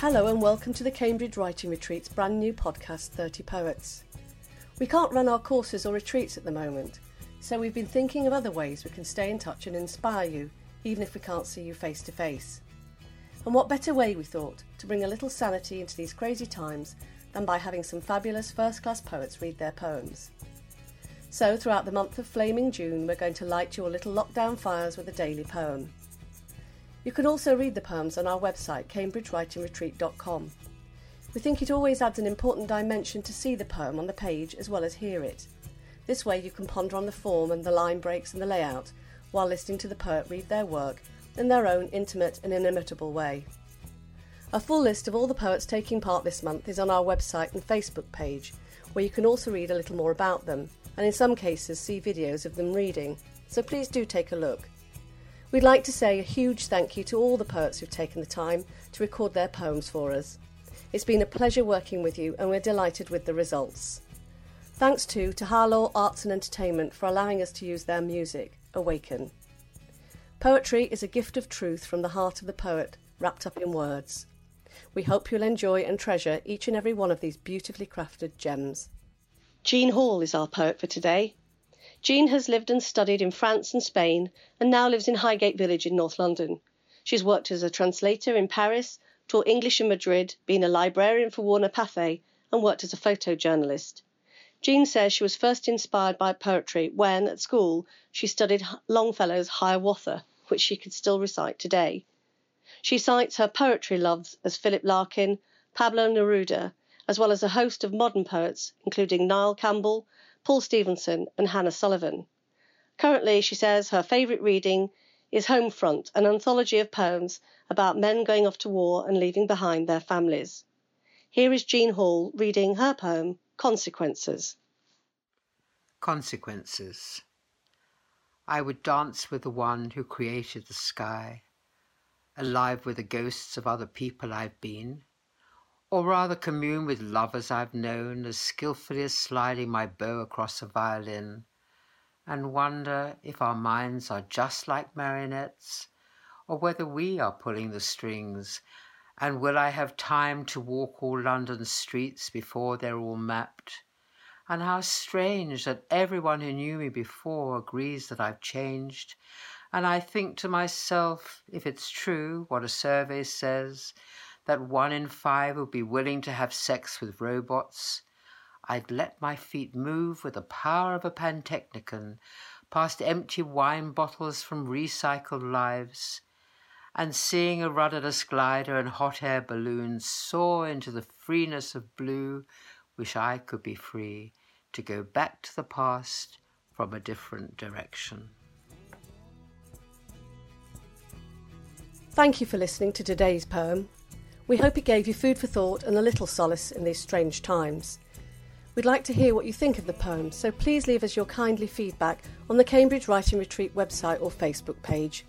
Hello and welcome to the Cambridge Writing Retreat's brand new podcast, 30 Poets. We can't run our courses or retreats at the moment, so we've been thinking of other ways we can stay in touch and inspire you, even if we can't see you face to face. And what better way, we thought, to bring a little sanity into these crazy times than by having some fabulous first class poets read their poems. So, throughout the month of flaming June, we're going to light your little lockdown fires with a daily poem. You can also read the poems on our website, cambridgewritingretreat.com. We think it always adds an important dimension to see the poem on the page as well as hear it. This way you can ponder on the form and the line breaks and the layout while listening to the poet read their work in their own intimate and inimitable way. A full list of all the poets taking part this month is on our website and Facebook page, where you can also read a little more about them, and in some cases see videos of them reading, so please do take a look. We'd like to say a huge thank you to all the poets who've taken the time to record their poems for us. It's been a pleasure working with you, and we're delighted with the results. Thanks too to Halaw Arts and Entertainment for allowing us to use their music, Awaken. Poetry is a gift of truth from the heart of the poet, wrapped up in words. We hope you'll enjoy and treasure each and every one of these beautifully crafted gems. Jean Hall is our poet for today. Jean has lived and studied in France and Spain and now lives in Highgate Village in North London. She's worked as a translator in Paris, taught English in Madrid, been a librarian for Warner Pathé, and worked as a photojournalist. Jean says she was first inspired by poetry when, at school, she studied Longfellow's Hiawatha, which she could still recite today. She cites her poetry loves as Philip Larkin, Pablo Neruda, as well as a host of modern poets, including Niall Campbell, Paul Stevenson, and Hannah Sullivan. Currently, she says her favourite reading is Homefront, an anthology of poems about men going off to war and leaving behind their families. Here is Jean Hall reading her poem, Consequences. Consequences. I would dance with the one who created the sky, alive with the ghosts of other people I've been or rather commune with lovers I've known as skilfully as sliding my bow across a violin, and wonder if our minds are just like marionettes, or whether we are pulling the strings, and will I have time to walk all London's streets before they're all mapped? And how strange that everyone who knew me before agrees that I've changed, and I think to myself, if it's true what a survey says, that one in five would be willing to have sex with robots, I'd let my feet move with the power of a pantechnicon past empty wine bottles from recycled lives, and seeing a rudderless glider and hot air balloons soar into the freeness of blue, wish I could be free to go back to the past from a different direction. Thank you for listening to today's poem. We hope it gave you food for thought and a little solace in these strange times. We'd like to hear what you think of the poem, so please leave us your kindly feedback on the Cambridge Writing Retreat website or Facebook page.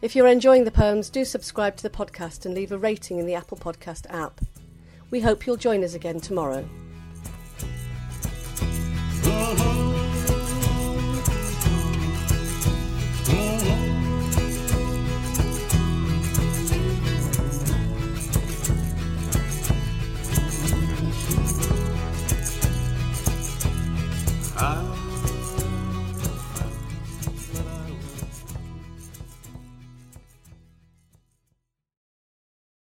If you're enjoying the poems, do subscribe to the podcast and leave a rating in the Apple Podcast app. We hope you'll join us again tomorrow.